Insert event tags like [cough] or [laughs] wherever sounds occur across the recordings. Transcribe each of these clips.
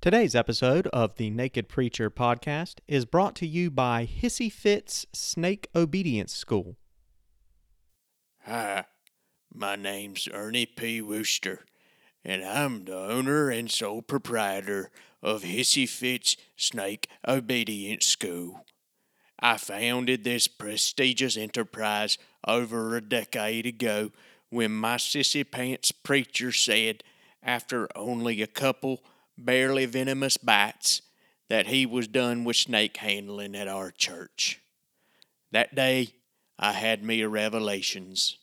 Today's episode of the Naked Preacher podcast is brought to you by Hissy Fit's Snake Obedience School. Hi, my name's Ernie P. Wooster, and I'm the owner and sole proprietor of Hissy Fit's Snake Obedience School. I founded this prestigious enterprise over a decade ago when my sissy pants preacher said, after only a couple barely venomous bites, that he was done with snake handling at our church. That day, I had me a revelations.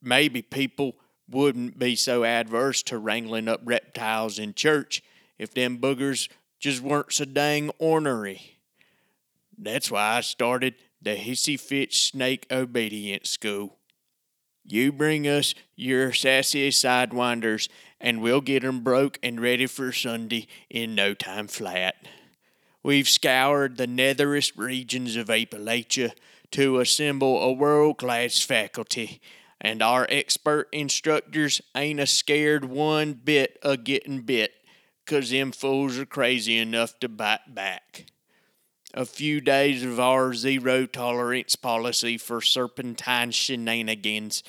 Maybe people wouldn't be so adverse to wrangling up reptiles in church if them boogers just weren't so dang ornery. That's why I started the Hissy Fit Snake Obedience School. You bring us your sassy sidewinders, and we'll get 'em broke and ready for Sunday in no time flat. We've scoured the netherest regions of Appalachia to assemble a world class faculty, and our expert instructors ain't a scared one bit of getting bit, 'cause them fools are crazy enough to bite back a few days of our zero tolerance policy for serpentine shenanigans,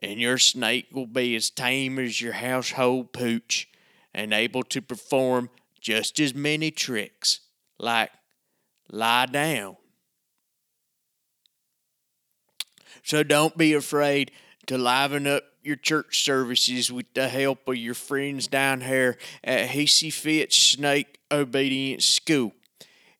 and your snake will be as tame as your household pooch and able to perform just as many tricks, like lie down. So don't be afraid to liven up your church services with the help of your friends down here at Hissy Fitz Snake Obedience School.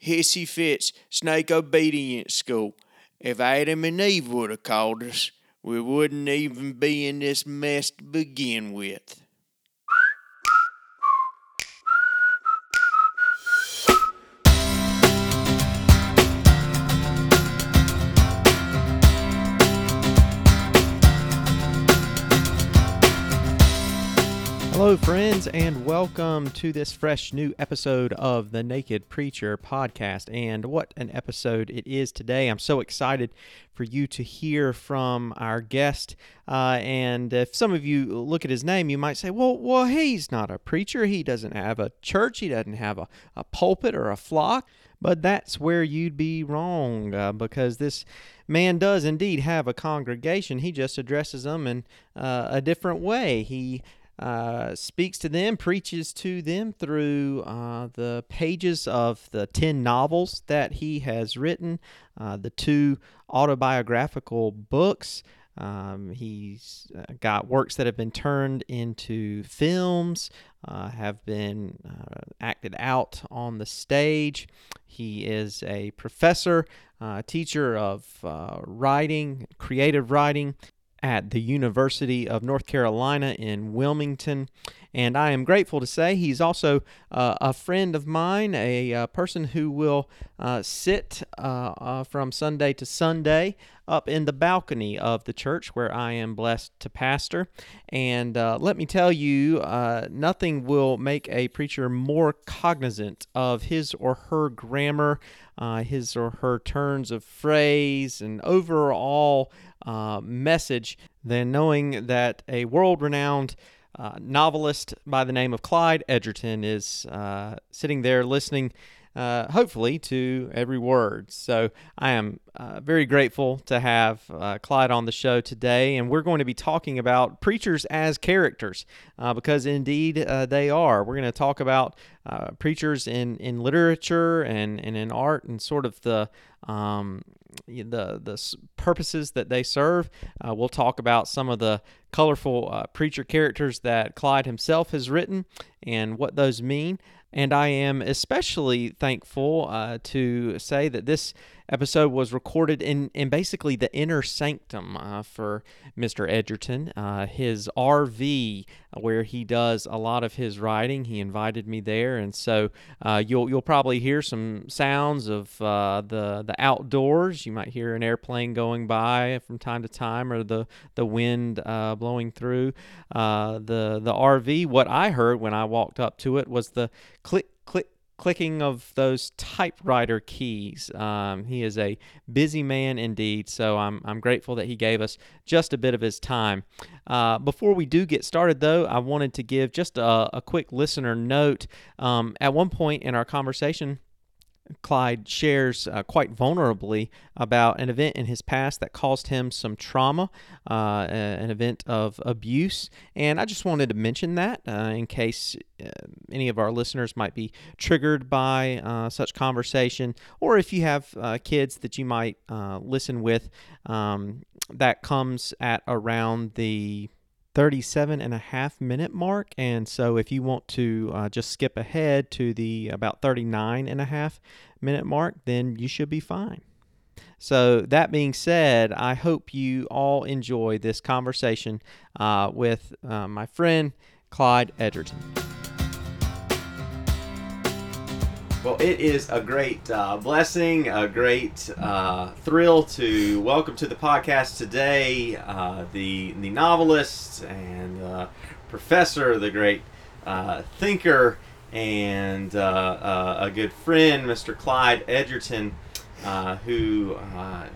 Hissy Fitz Snake Obedience School. If Adam and Eve would have called us, we wouldn't even be in this mess to begin with. Hello, friends, and welcome to this fresh new episode of the Naked Preacher podcast. And what an episode it is today! I'm so excited for you to hear from our guest. Uh, and if some of you look at his name, you might say, "Well, well, he's not a preacher. He doesn't have a church. He doesn't have a, a pulpit or a flock." But that's where you'd be wrong, uh, because this man does indeed have a congregation. He just addresses them in uh, a different way. He uh, speaks to them, preaches to them through uh, the pages of the 10 novels that he has written, uh, the two autobiographical books. Um, he's uh, got works that have been turned into films, uh, have been acted out on the stage. He is a professor, teacher of writing, creative writing, at the University of North Carolina in Wilmington. And I am grateful to say he's also uh, a friend of mine, a, uh, person who will uh, sit uh, uh, from Sunday to Sunday up in the balcony of the church where I am blessed to pastor. And uh, let me tell you, nothing will make a preacher more cognizant of his or her grammar, his or her turns of phrase, and overall uh, message than knowing that a world renowned uh, novelist by the name of Clyde Edgerton is uh, sitting there listening, uh, hopefully, to every word. So I am uh, very grateful to have uh, Clyde on the show today, and we're going to be talking about preachers as characters because indeed they are. We're going to talk about preachers in, in literature and, and in art and sort of the um, the the purposes that they serve. Uh, we'll talk about some of the colorful uh, preacher characters that Clyde himself has written and what those mean. And I am especially thankful uh, to say that this episode was recorded in, in basically the inner sanctum uh, for Mr. Edgerton, uh, his RV where he does a lot of his writing. He invited me there, and so uh, you'll you'll probably hear some sounds of uh, the the outdoors. You might hear an airplane going by from time to time, or the the wind uh, blowing through uh, the the RV. What I heard when I walked up to it was the click clicking of those typewriter keys. Um, he is a busy man indeed, so I'm, I'm grateful that he gave us just a bit of his time. Uh, before we do get started, though, I wanted to give just a, a quick listener note. Um, at one point in our conversation, Clyde shares uh, quite vulnerably about an event in his past that caused him some trauma, uh, an event of abuse. And I just wanted to mention that uh, in case uh, any of our listeners might be triggered by uh, such conversation, or if you have uh, kids that you might listen with, um, that comes at around the 37 and a half minute mark. And so if you want to uh, just skip ahead to the about 39 and a half minute mark, then you should be fine. So, that being said, I hope you all enjoy this conversation uh, with uh, my friend Clyde Edgerton. Well, it is a great uh, blessing, a great uh, thrill to welcome to the podcast today uh, the the novelist and uh, professor, the great uh, thinker, and uh, a good friend, Mr. Clyde Edgerton, who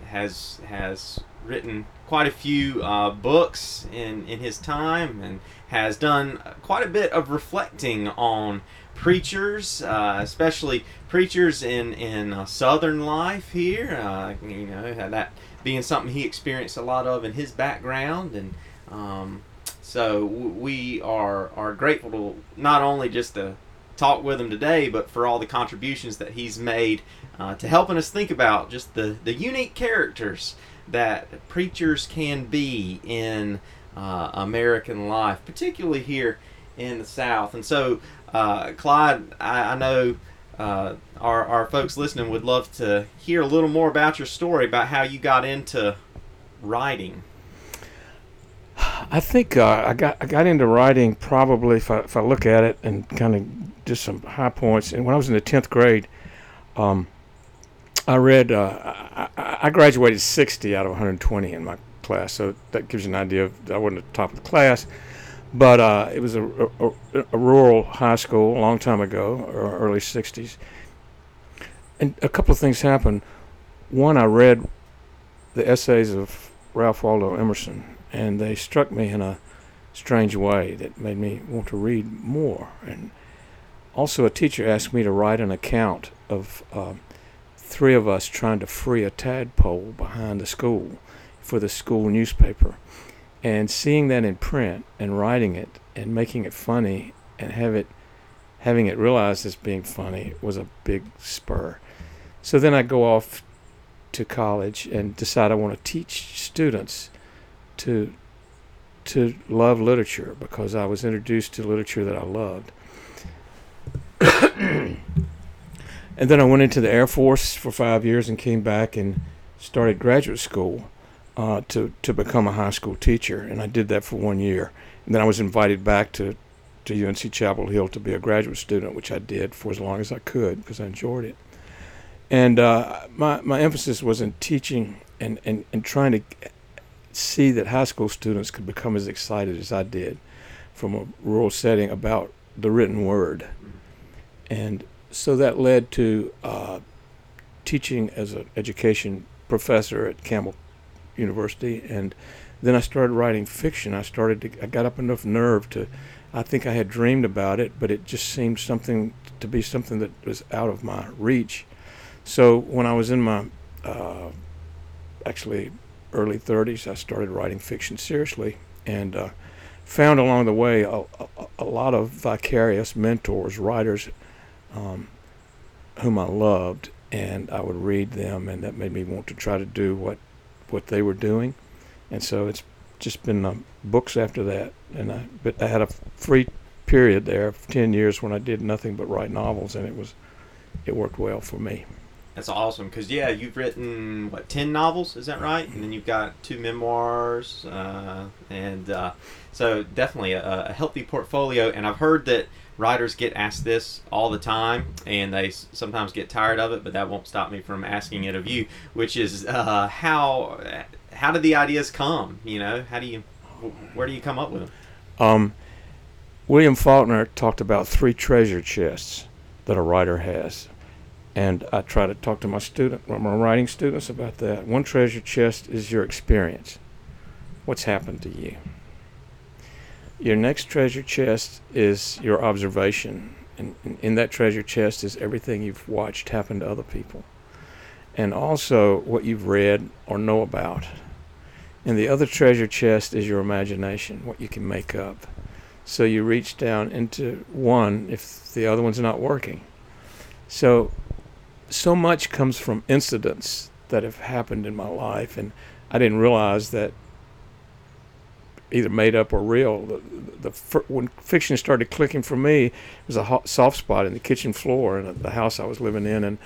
has has written quite a few books in in his time and has done quite a bit of reflecting on preachers, uh, especially preachers in in uh, Southern life here. Uh, you know that being something he experienced a lot of in his background, and um, so we are are grateful to not only just to talk with him today, but for all the contributions that he's made uh, to helping us think about just the the unique characters that preachers can be in uh, American life, particularly here in the South. And so uh, Clyde, I, I know uh, our, our folks listening would love to hear a little more about your story about how you got into writing. I think uh, I got I got into writing probably if I, if I look at it and kind of just some high points. And when I was in the tenth grade, um, I read. Uh, I, I, graduated sixty out of 120 in my class, so that gives you an idea of I wasn't at the top of the class. But uh, it was a, a, a, rural high school a long time ago, early 60s. And a couple of things happened. One, I read the essays of Ralph Waldo Emerson, and they struck me in a strange way that made me want to read more. And also, a teacher asked me to write an account of uh, three of us trying to free a tadpole behind the school for the school newspaper. And seeing that in print and writing it and making it funny and have it having it realized as being funny was a big spur. So then I go off to college and decide I want to teach students to to love literature because I was introduced to literature that I loved. [coughs] and then I went into the Air Force for five years and came back and started graduate school uh, to to become a high school teacher, and I did that for one year. And then I was invited back to to UNC Chapel Hill to be a graduate student, which I did for as long as I could because I enjoyed it. And uh, my my emphasis was in teaching and, and, and trying to see that high school students could become as excited as I did from a rural setting about the written word. And so that led to uh, teaching as an education professor at Campbell University, and then I started writing fiction. I started to, I got up enough nerve to, I think I had dreamed about it, but it just seemed something to be something that was out of my reach. So when I was in my, uh, actually early 30s, I started writing fiction seriously, and uh, found along the way a, a, a, lot of vicarious mentors, writers, um, whom I loved, and I would read them, and that made me want to try to do what what they were doing, and so it's just been um, books after that. And I, but I had a free period there of ten years when I did nothing but write novels, and it was it worked well for me. That's awesome because yeah, you've written what ten novels, is that right? And then you've got two memoirs, uh, and uh, so definitely a, a, healthy portfolio. And I've heard that writers get asked this all the time, and they sometimes get tired of it. But that won't stop me from asking it of you, which is uh, how how do the ideas come? You know, how do you where do you come up with them? Um, William Faulkner talked about three treasure chests. that a writer has. And I try to talk to my student, my writing students about that. One treasure chest is your experience. What's happened to you? Your next treasure chest is your observation. And in that treasure chest is everything you've watched happen to other people. And also what you've read or know about. And the other treasure chest is your imagination, what you can make up. So you reach down into one if the other one's not working. So so much comes from incidents that have happened in my life and I didn't realize that either made up or real. The, the, the when fiction started clicking for me, it was a hot, soft spot in the kitchen floor in the house I was living in, and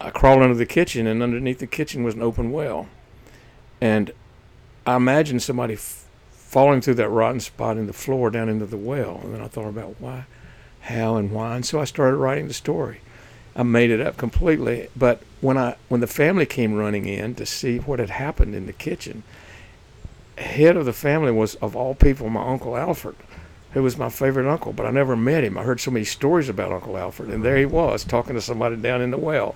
I crawled under the kitchen, and underneath the kitchen was an open well, and I imagined somebody f- falling through that rotten spot in the floor down into the well, and then I thought about why, how, and why, and so I started writing the story. I made it up completely, but when I when the family came running in to see what had happened in the kitchen head of the family was, of all people, my Uncle Alfred, who was my favorite uncle, but I never met him. I heard so many stories about Uncle Alfred, and there he was talking to somebody down in the well.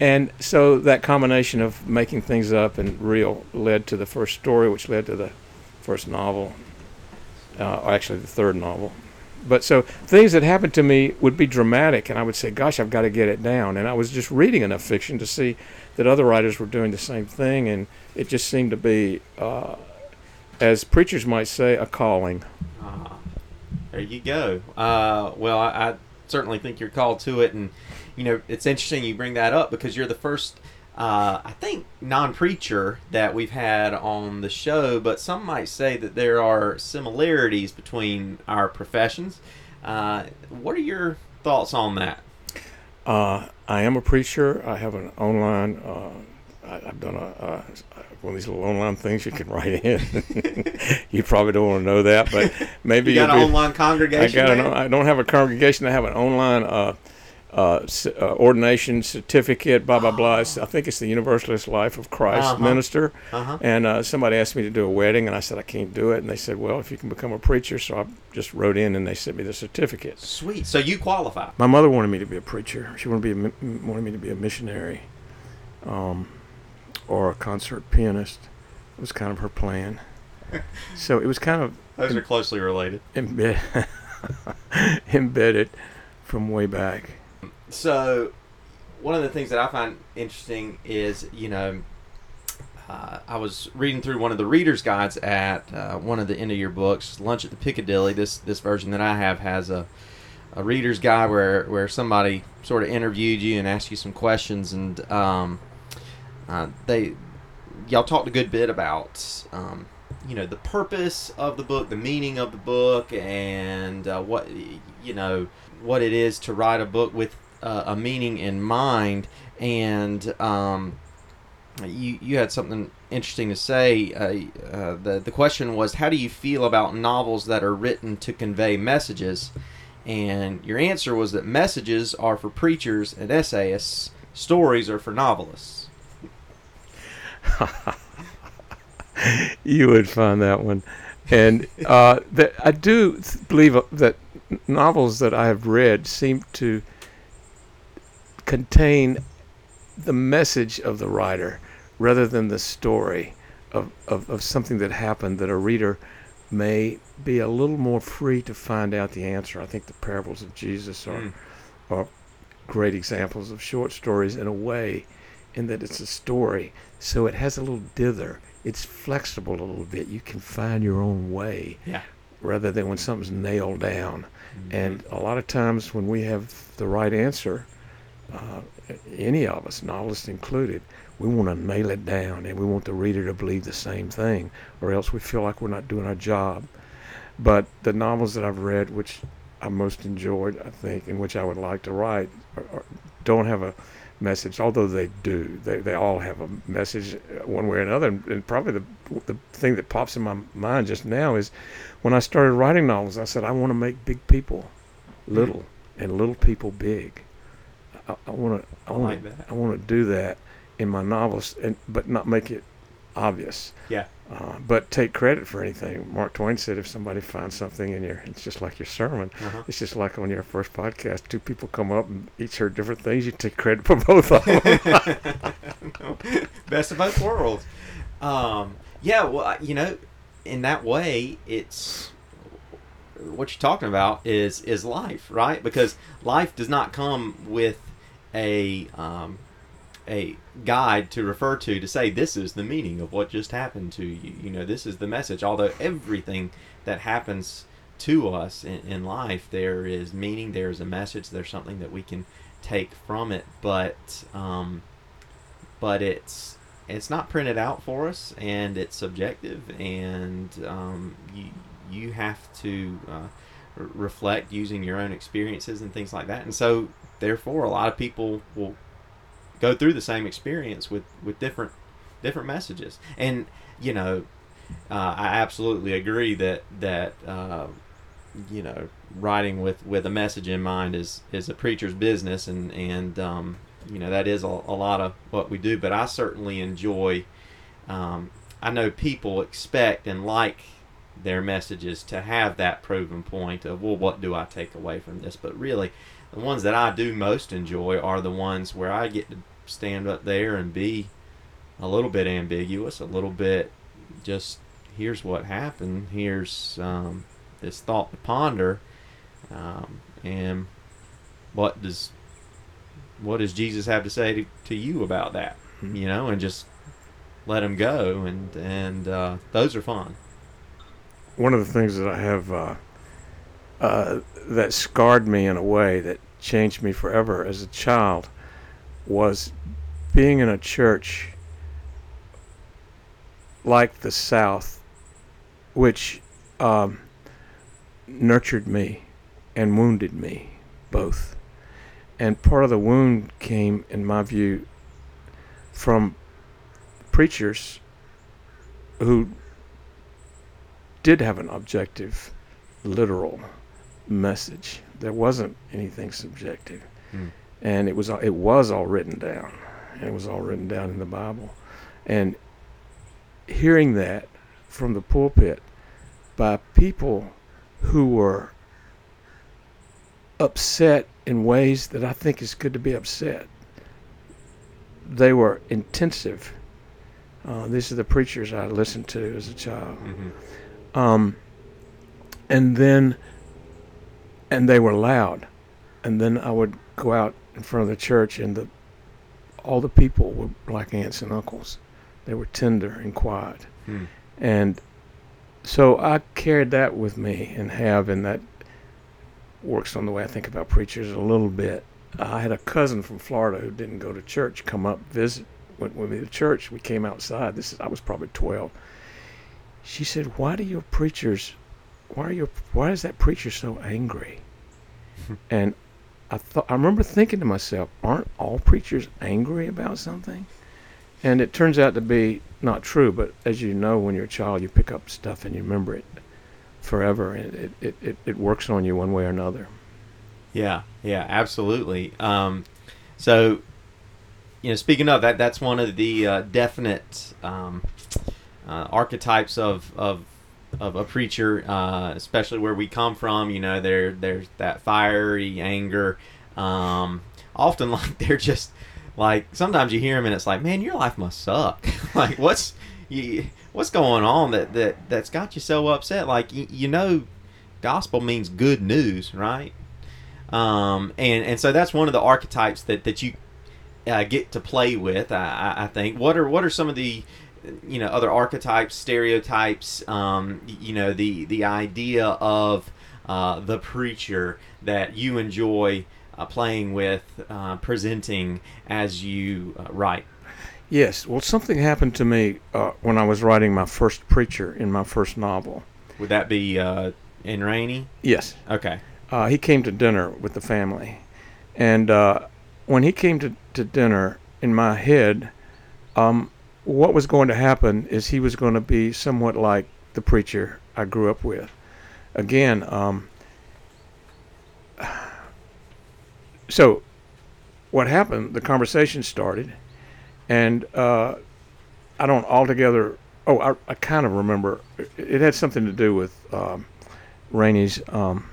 And so that combination of making things up and real led to the first story, which led to the first novel, uh, actually the third novel. But so things that happened to me would be dramatic, and I would say, "Gosh, I've got to get it down." And I was just reading enough fiction to see that other writers were doing the same thing, and it just seemed to be uh, as preachers might say, a calling. Uh, there you go. Uh, well, I, I, certainly think you're called to it, and you know it's interesting you bring that up because you're the first, uh, I think, non-preacher that we've had on the show. But some might say that there are similarities between our professions. Uh, what are your thoughts on that? Uh, I am a preacher. I have an online. I, have done a, one of these little online things you can write in. [laughs] you probably don't want to know that, but [laughs] maybe you got an be, online congregation. I got an, I don't have a congregation. I have an online uh, uh, uh, ordination certificate. Blah blah blah. It's, I think it's the Universalist Life of Christ uh-huh. minister. Uh-huh. And uh, somebody asked me to do a wedding, and I said I can't do it. And they said, well, if you can become a preacher, so I just wrote in, and they sent me the certificate. Sweet. So you qualify. My mother wanted me to be a preacher. She wanted to be a, wanted me to be a missionary. Um, or a concert pianist. It was kind of her plan. [laughs] so it was kind of those are closely related. Embed, [laughs] embedded from way back. So one of the things that I find interesting is you know uh, I was reading through one of the readers' guides at uh, one of the end of your books, Lunch at the Piccadilly. This this version that I have has a a reader's guide where where somebody sort of interviewed you and asked you some questions, and um, uh, they y'all talked a good bit about um, you know the purpose of the book, the meaning of the book, and uh, what you know what it is to write a book with uh, a meaning in mind. And um, you you had something interesting to say. Uh, uh, the the question was, how do you feel about novels that are written to convey messages? And your answer was that messages are for preachers and essayists. Stories are for novelists. [laughs] you would find that one. And uh, that I do believe that novels that I have read seem to contain the message of the writer rather than the story of, of, of something that happened that a reader may be a little more free to find out the answer. I think the parables of Jesus are, mm. are great examples of short stories in a way in that it's a story so it has a little dither. It's flexible a little bit. You can find your own way. Yeah. Rather than when something's nailed down. Mm-hmm. And a lot of times when we have the right answer, uh, any of us, novelists included, we want to nail it down and we want the reader to believe the same thing, or else we feel like we're not doing our job. But the novels that I've read, which I most enjoyed, I think, and which I would like to write, are, are, don't have a message, although they do. They, they all have a message uh, one way or another. And, and probably the, the thing that pops in my mind just now is when I started writing novels, I said, I want to make big people little mm. and little people big. I want to, I want to, I want to do that in my novels, and but not make it obvious. Yeah. Uh, but take credit for anything. Mark Twain said, if somebody finds something in your, it's just like your sermon. Uh-huh. It's just like on your first podcast, two people come up and each heard different things. You take credit for both of them. [laughs] Best of both worlds. Um, yeah, well, you know, in that way, it's what you're talking about is is life, right? Because life does not come with a um, a guide to refer to to say this is the meaning of what just happened to you. You know, this is the message. Although everything that happens to us in, in life, there is meaning. There's a message. There's something that we can take from it. But um, but it's it's not printed out for us, and it's subjective, and um, you you have to uh, reflect using your own experiences and things like that. And so, therefore, a lot of people will go through the same experience with with different different messages. And you know, uh, I absolutely agree that that uh, you know writing with with a message in mind is is a preacher's business, and and um, you know that is a, a lot of what we do. But I certainly enjoy. Um, I know people expect and like their messages to have that proven point of well what do i take away from this but really the ones that i do most enjoy are the ones where i get to stand up there and be a little bit ambiguous a little bit just here's what happened. Here's um, this thought to ponder um, and what does what does jesus have to say to, to you about that? You know and just let him go and and uh, those are fun. One of the things that I have uh, uh, that scarred me in a way that changed me forever as a child was being in a church like the South, which um, nurtured me and wounded me both. And part of the wound came, in my view, from preachers who did have an objective, literal message. There wasn't anything subjective, Hmm. And it was all- it was all written down. It was all written down in the Bible, and hearing that from the pulpit by people who were upset in ways that I think is good to be upset. They were intensive. Uh, these are the preachers I listened to as a child. mm-hmm. Um, and then, and they were loud. And then I would go out in front of the church, and the all the people were like aunts and uncles. They were tender and quiet. Hmm. And so I carried that with me and have, and that works on the way I think about preachers a little bit. I had a cousin from Florida who didn't go to church come up visit went with me to church. We came outside. This is I was probably twelve. She said, "Why do your preachers? Why are your? Why is that preacher so angry?" and I thought I remember thinking to myself, "Aren't all preachers angry about something?" And it turns out to be not true. But as you know, when you're a child, you pick up stuff and you remember it forever, and it it, it, it works on you one way or another. Yeah, yeah, absolutely. Um, so, you know, speaking of that, that's one of the uh, definite um, uh, archetypes of, of of a preacher, uh, especially where we come from. You know, there there's that fiery anger. Um, often, [laughs] like they're just like sometimes you hear them and it's like, man, your life must suck. [laughs] like, what's you, what's going on that that that's got you so upset? Like, you, you know, gospel means good news, right? um, and and so that's one of the archetypes that that you uh, get to play with. I, I I think. What are what are some of the you know other archetypes, stereotypes? Um, you know the the idea of uh, the preacher that you enjoy uh, playing with, uh, presenting as you uh, write. Yes. Well, something happened to me uh, when I was writing my first preacher in my first novel. Would that be uh, in Raney? Yes. Okay. uh, he came to dinner with the family, and uh, when he came to, to dinner, in my head, um, what was going to happen is he was going to be somewhat like the preacher I grew up with. Again, um, so what happened? The conversation started, and uh, I don't altogether oh, I, I kind of remember. It, had something to do with um, Raney's. Um,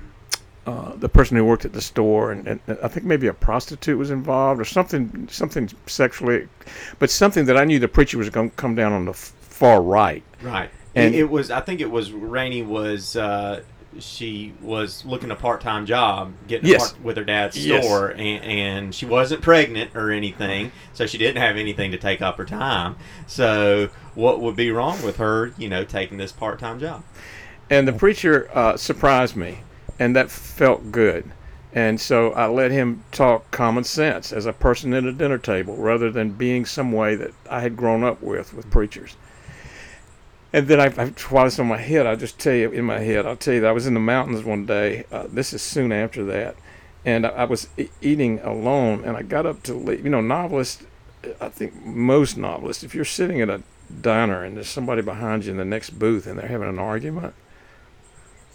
uh, the person who worked at the store, and, and I think maybe a prostitute was involved, or something, something sexually, but something that I knew the preacher was going to come down on the f- far right. Right. And- it, it was. I think it was Raney was. Uh, she was looking a part-time job, getting Yes. a part with her dad's Yes. store, and, and she wasn't pregnant or anything, so she didn't have anything to take up her time. So, what would be wrong with her, you know, taking this part-time job? And the preacher uh, surprised me, and that felt good. And so I let him talk common sense as a person at a dinner table rather than being some way that I had grown up with with preachers. And then I, I while it's on my head, I'll just tell you in my head, I'll tell you that I was in the mountains one day. Uh, this is soon after that. And I, I was e- eating alone, and I got up to leave. You know, novelists, I think most novelists, if you're sitting at a diner and there's somebody behind you in the next booth and they're having an argument,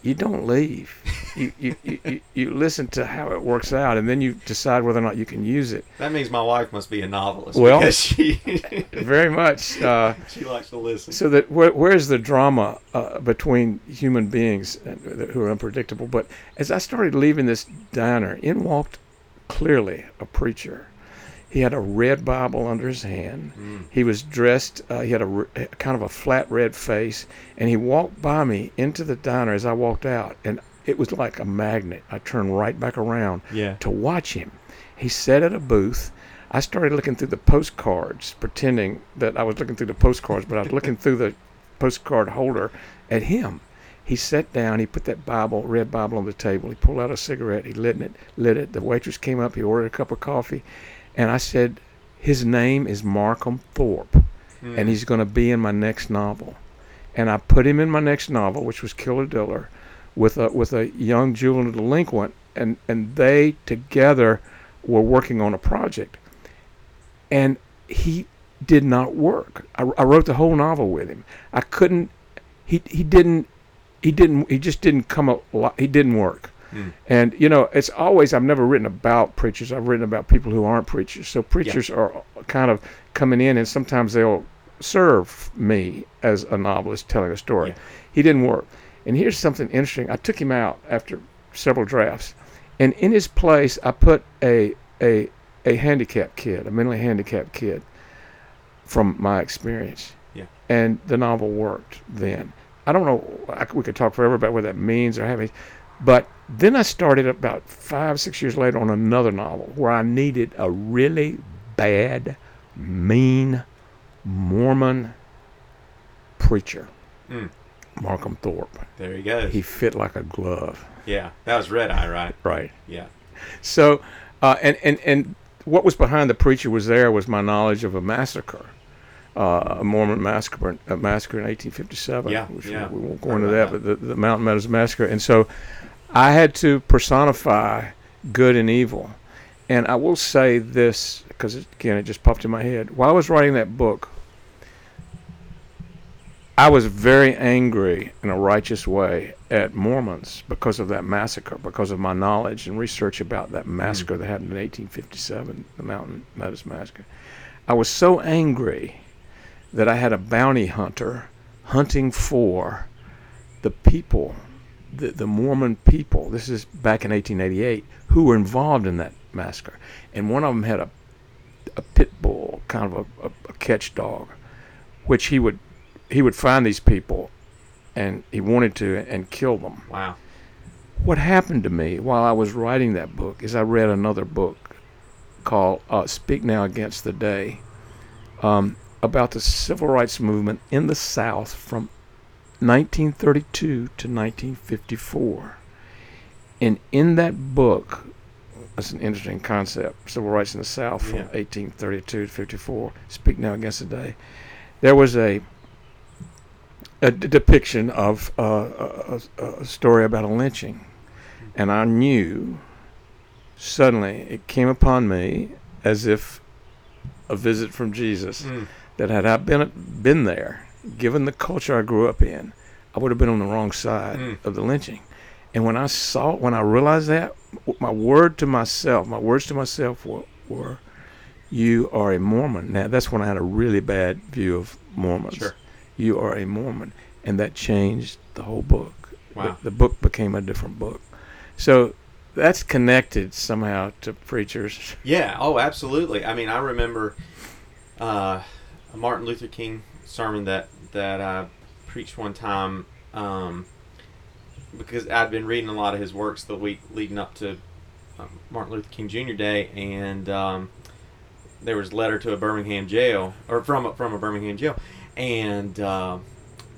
you don't leave. you, you, you, you, listen to how it works out, and then you decide whether or not you can use it. That means my wife must be a novelist. Well- because she [laughs] Very much. Uh, [laughs] she likes to listen. so that where, where's the drama uh, between human beings uh, who are unpredictable? But as I started leaving this diner, in walked clearly a preacher. He had a red Bible under his hand. Mm. He was dressed. Uh, he had a, kind of a flat red face, and he walked by me into the diner as I walked out, and it was like a magnet. I turned right back around Yeah. to watch him. He sat at a booth. I started looking through the postcards, pretending that I was looking through the postcards, but I was looking through the postcard holder at him. He sat down. He put that Bible, red Bible, on the table. He pulled out a cigarette. He lit it. Lit it. The waitress came up. He ordered a cup of coffee, and I said, "His name is Markham Thorpe, Mm. and he's going to be in my next novel." And I put him in my next novel, which was Killer Diller, with a with a young juvenile delinquent, and and they together were working on a project, and he did not work. I, I wrote the whole novel with him. I couldn't. He he didn't. He didn't. He just didn't come a lot. He didn't work. Mm. And you know, it's always. I've never written about preachers. I've written about people who aren't preachers. So preachers are kind of coming in, and sometimes they'll serve me as a novelist telling a story. Yeah. He didn't work. And here's something interesting. I took him out after several drafts, and in his place, I put a a a handicapped kid, a mentally handicapped kid, from my experience. Yeah. And the novel worked then. I don't know. I, we could talk forever about what that means or having, but then I started about five, six years later on another novel where I needed a really bad, mean Mormon preacher, Mm. Markham Thorpe. There he goes. He fit like a glove. yeah, that was Redeye, right? Right. Yeah. So, uh, and, and, and what was behind the preacher was there was my knowledge of a massacre, uh, a Mormon massacre, a massacre in 1857. Yeah, yeah. We won't go into that, but the, the Mountain Meadows massacre. And so I had to personify good and evil. And I will say this, because again, it just popped in my head. While I was writing that book, I was very angry in a righteous way at Mormons because of that massacre, because of my knowledge and research about that hmm. massacre that happened in 1857, the Mountain Meadows Massacre. I was so angry that I had a bounty hunter hunting for the people, the, the Mormon people. This is back in 1888, who were involved in that massacre. And one of them had a, a pit bull, kind of a, a, a catch dog, which he would he would find these people and he wanted to and kill them. Wow. What happened to me while I was writing that book is I read another book called uh, Speak Now Against the Day um, about the civil rights movement in the South from 1932 to 1954. And in that book, that's an interesting concept, civil rights in the South from Yeah. 1832 to 54, Speak Now Against the Day. There was a a d- depiction of uh, a, a, a story about a lynching, and I knew suddenly it came upon me as if a visit from Jesus Mm. that had I been been there, given the culture I grew up in, I would have been on the wrong side Mm. of the lynching. And when I saw, when I realized that, my word to myself, my words to myself were, were "You are a Mormon." Now that's when I had a really bad view of Mormons Sure. you are a Mormon, and that changed the whole book. Wow. The, the book became a different book. So that's connected somehow to preachers. Yeah. Oh, absolutely. I mean, I remember uh, Martin Luther King sermon that that I preached one time um, because I'd been reading a lot of his works the week leading up to um, Martin Luther King Jr. Day, and um, there was a letter to a Birmingham jail or from a, from a Birmingham jail, and. Uh,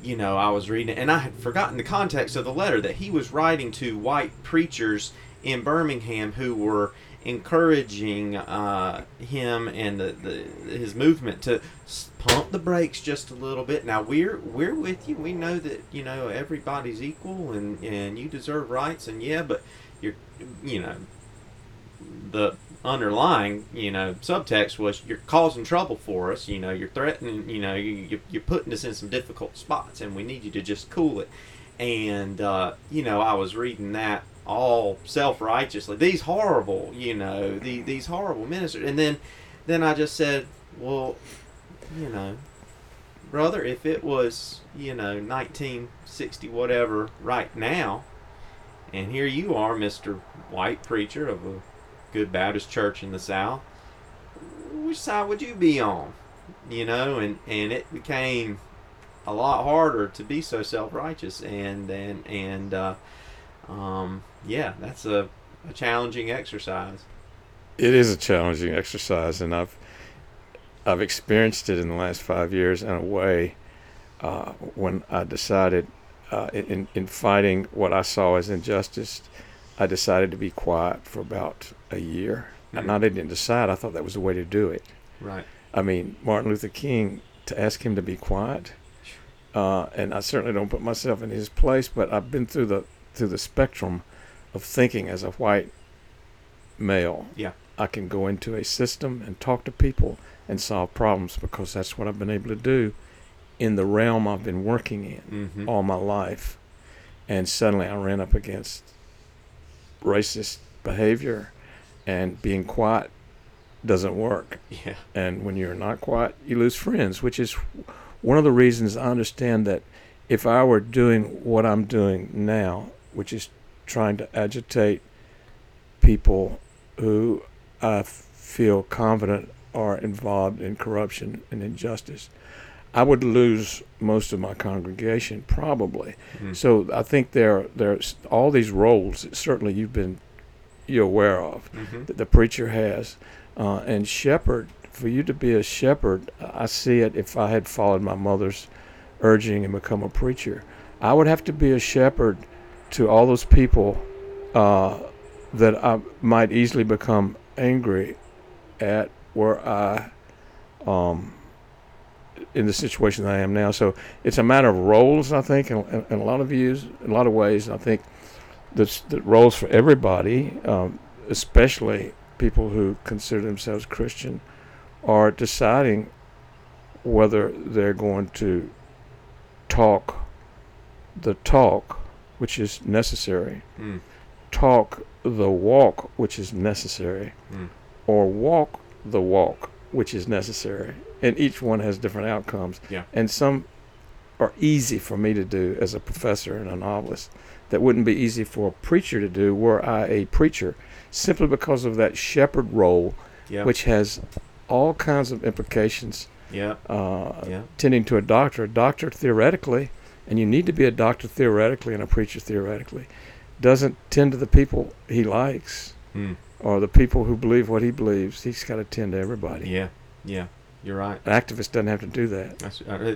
you know, I was reading it, and I had forgotten the context of the letter that he was writing to white preachers in Birmingham who were encouraging uh, him and the, the his movement to pump the brakes just a little bit. Now we're we're with you. We know that you know everybody's equal and and you deserve rights and yeah, but you're you know the underlying you know subtext was you're causing trouble for us. You know you're threatening. You know you, you you're putting us in some difficult spots and we need you to just cool it. And uh, you know I was reading that all self-righteously. These horrible you know the, these horrible ministers. And then then i just said well you know brother if it was you know 1960 whatever right now and here you are mr white preacher of a good baptist church in the south which side would you be on? You know and and it became a lot harder to be so self-righteous. And and and uh um, yeah, that's a, a challenging exercise. It is a challenging exercise, and I've I've experienced it in the last five years in a way uh, when I decided uh, in in fighting what I saw as injustice. I decided to be quiet for about a year. Mhm. And I didn't decide. I thought that was the way to do it. Right. I mean, Martin Luther King to ask him to be quiet, uh, and I certainly don't put myself in his place. But I've been through the through the spectrum of thinking as a white male. Yeah. I can go into a system and talk to people and solve problems because that's what I've been able to do in the realm I've been working in Mm-hmm. all my life. And suddenly I ran up against racist behavior and being quiet doesn't work. Yeah. And when you're not quiet, you lose friends, which is one of the reasons I understand that if I were doing what I'm doing now, which is trying to agitate people who I feel confident are involved in corruption and injustice, I would lose most of my congregation probably. Mhm. So I think there there's all these roles that certainly you've been you're aware of Mm-hmm. that the preacher has. Uh, and shepherd, for you to be a shepherd, I see it if I had followed my mother's urging and become a preacher. I would have to be a shepherd to all those people uh, that I might easily become angry at where I, um, in the situation that I am now. So it's a matter of roles, I think, in, in, in a lot of views, in a lot of ways. I think that's the roles for everybody, um, especially people who consider themselves Christian, are deciding whether they're going to talk the talk, which is necessary, Mm. talk the walk, which is necessary, Mm. or walk the walk, which is necessary. And each one has different outcomes. Yeah. And some are easy for me to do as a professor and a novelist that wouldn't be easy for a preacher to do were I a preacher, simply because of that shepherd role, Yeah. which has all kinds of implications yeah. uh, Yeah. tending to a doctor. A doctor theoretically, and you need to be a doctor theoretically and a preacher theoretically, doesn't tend to the people he likes Mm. or the people who believe what he believes. He's got to tend to everybody. Yeah. Yeah. You're right. An activist doesn't have to do that. That's, uh,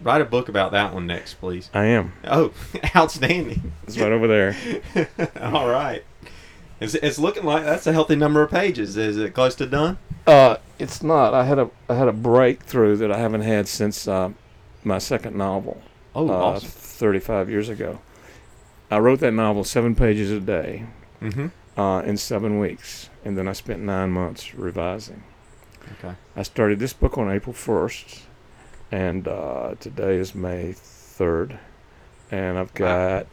write a book about that one next, please. I am. Oh, [laughs] outstanding. It's right over there. [laughs] All right. It's, it's looking like that's a healthy number of pages. Is it close to done? Uh, it's not. I had a I had a breakthrough that I haven't had since uh, my second novel. Oh, uh, awesome. 35 years ago. I wrote that novel seven pages a day Mm-hmm. uh, in seven weeks, and then I spent nine months revising. Okay. I started this book on April 1st, and uh, today is May 3rd, and I've got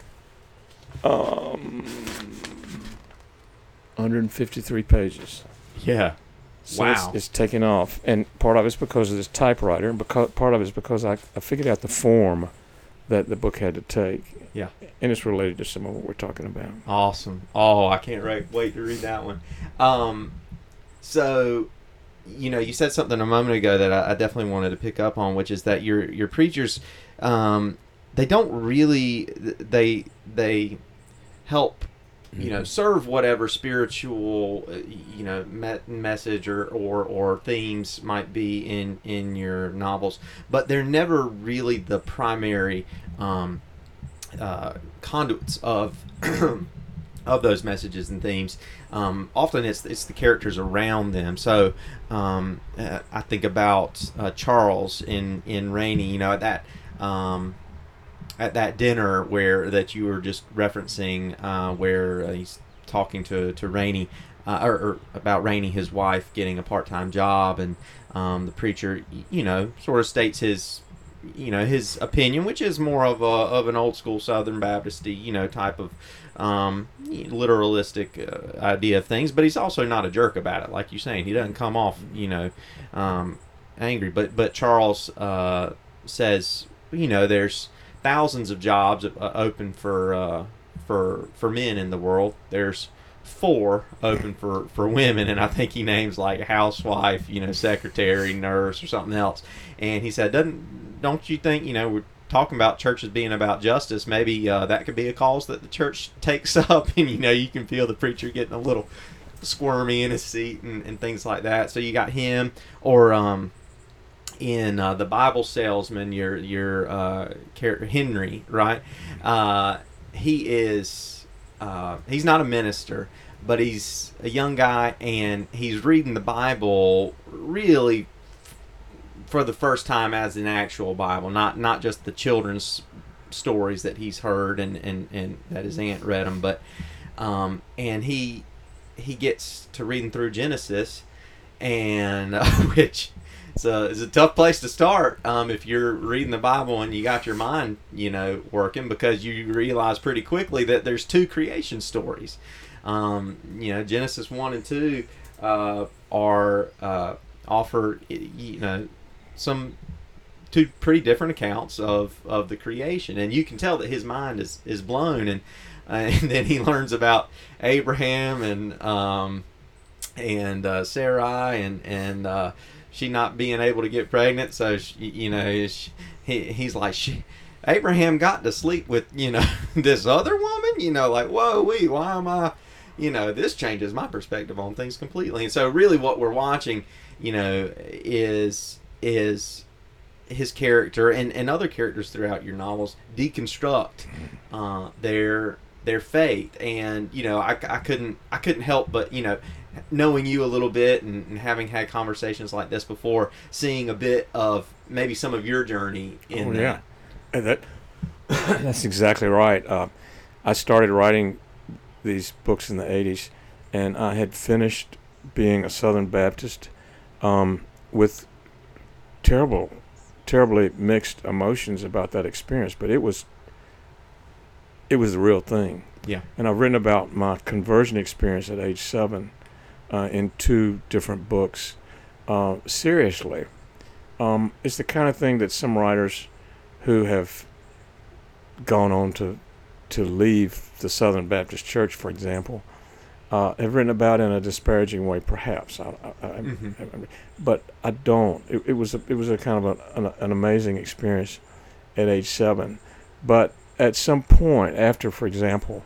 um, 153 pages. Yeah. So Wow. it's, it's taken off, and part of it's because of this typewriter, and because part of it's because I, I figured out the form that the book had to take. Yeah. and it's related to some of what we're talking about. Awesome. Oh, I can't wait, wait to read that one. Um, so, you know, you said something a moment ago that I, I definitely wanted to pick up on, which is that your your preachers, um, they don't really they they help you know serve whatever spiritual uh, you know me- message or, or or themes might be in in your novels but they're never really the primary um, uh, conduits of [clears throat] of those messages and themes. Um, often it's it's the characters around them. So um, uh, I think about uh, Charles in in Raney. You know at that. Um, at that dinner where that you were just referencing, uh, where uh, he's talking to to Raney, uh, or, or about Raney, his wife, getting a part time job, and um, the preacher, you know, sort of states his, you know, his opinion, which is more of a of an old school Southern Baptist, you know, type of um, literalistic uh, idea of things. But he's also not a jerk about it, like you're saying. He doesn't come off, you know, um, angry. But but Charles uh, says, you know, there's thousands of jobs uh, open for uh, for for men in the world. There's four open for for women, and I think he names like housewife, you know, secretary, nurse, or something else. And he said, "Doesn't don't you think you know we're talking about churches being about justice? Maybe uh, that could be a cause that the church takes [laughs] up, and you know you can feel the preacher getting a little." squirmy in his seat and, and things like that so you got him or um in uh, the Bible salesman, your your uh, character Henry, right? Uh, he is uh, he's not a minister, but he's a young guy, and he's reading the Bible really for the first time as an actual Bible, not not just the children's stories that he's heard and and, and that his aunt read him, but um, and he he gets to reading through Genesis, and [laughs] which it's a, it's a tough place to start um, if you're reading the Bible and you got your mind, you know, working because you realize pretty quickly that there's two creation stories. Um, you know, Genesis one and two uh, are uh, offer you know some two pretty different accounts of, of the creation, and you can tell that his mind is, is blown, and uh, [laughs] and then he learns about Abraham and um, and uh, Sarai and and uh, she not being able to get pregnant. So she, you know, she, he, he's like, she, Abraham got to sleep with you know [laughs] this other woman. You know, like whoa, we, why am I? You know, this changes my perspective on things completely. And so, really, what we're watching, you know, is is his character and, and other characters throughout your novels deconstruct uh, their their faith and you know I, I couldn't I couldn't help but you know knowing you a little bit and, and having had conversations like this before seeing a bit of maybe some of your journey in oh, that. yeah. That [clears throat] that's exactly right. Uh, I started writing these books in the '80s, and I had finished being a Southern Baptist um, with terrible, terribly mixed emotions about that experience. But it was, it was the real thing. Yeah. And I've written about my conversion experience at age seven uh, in two different books. Uh, seriously, um, it's the kind of thing that some writers who have gone on to to leave the Southern Baptist Church, for example, uh, have written about in a disparaging way, perhaps. I, I, Mhm. I- but I don't. It, it was a, it was a kind of a, an, an amazing experience at age seven. But at some point, after, for example,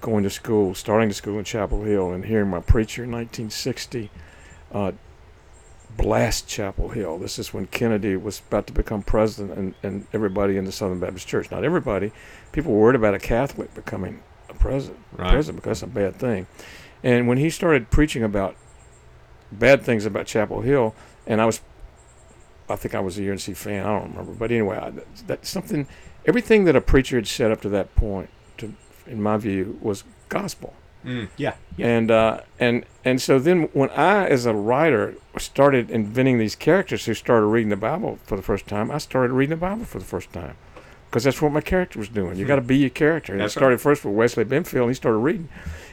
going to school, starting to school in Chapel Hill, and hearing my preacher in 1960 uh, blast Chapel Hill. This is when Kennedy was about to become president, and, and everybody in the Southern Baptist Church, not everybody, people were worried about a Catholic becoming a president, Right. president because that's a bad thing. And when he started preaching about bad things about Chapel Hill, and I was, I think I was a UNC fan, I don't remember, but anyway, I, that's something, everything that a preacher had said up to that point, to, in my view, was gospel. Mm, yeah. Yeah. And uh, and and so then when I, as a writer, started inventing these characters who started reading the Bible for the first time, I started reading the Bible for the first time. because that's what my character was doing. You got to be your character. And That's I started first with Wesley Benfield, and he started reading.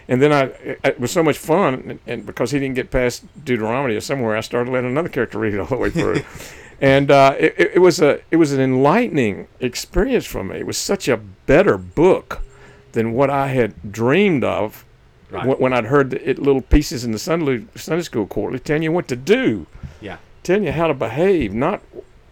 And then I, it was so much fun, and, and because he didn't get past Deuteronomy or somewhere, I started letting another character read it all the way through. [laughs] and uh, it, it- it was a, it was an enlightening experience for me. It was such a better book than what I had dreamed of Right. when, I'd heard the, it, little pieces in the Sunday, Sunday school quarterly telling you what to do, Yeah. telling you how to behave, not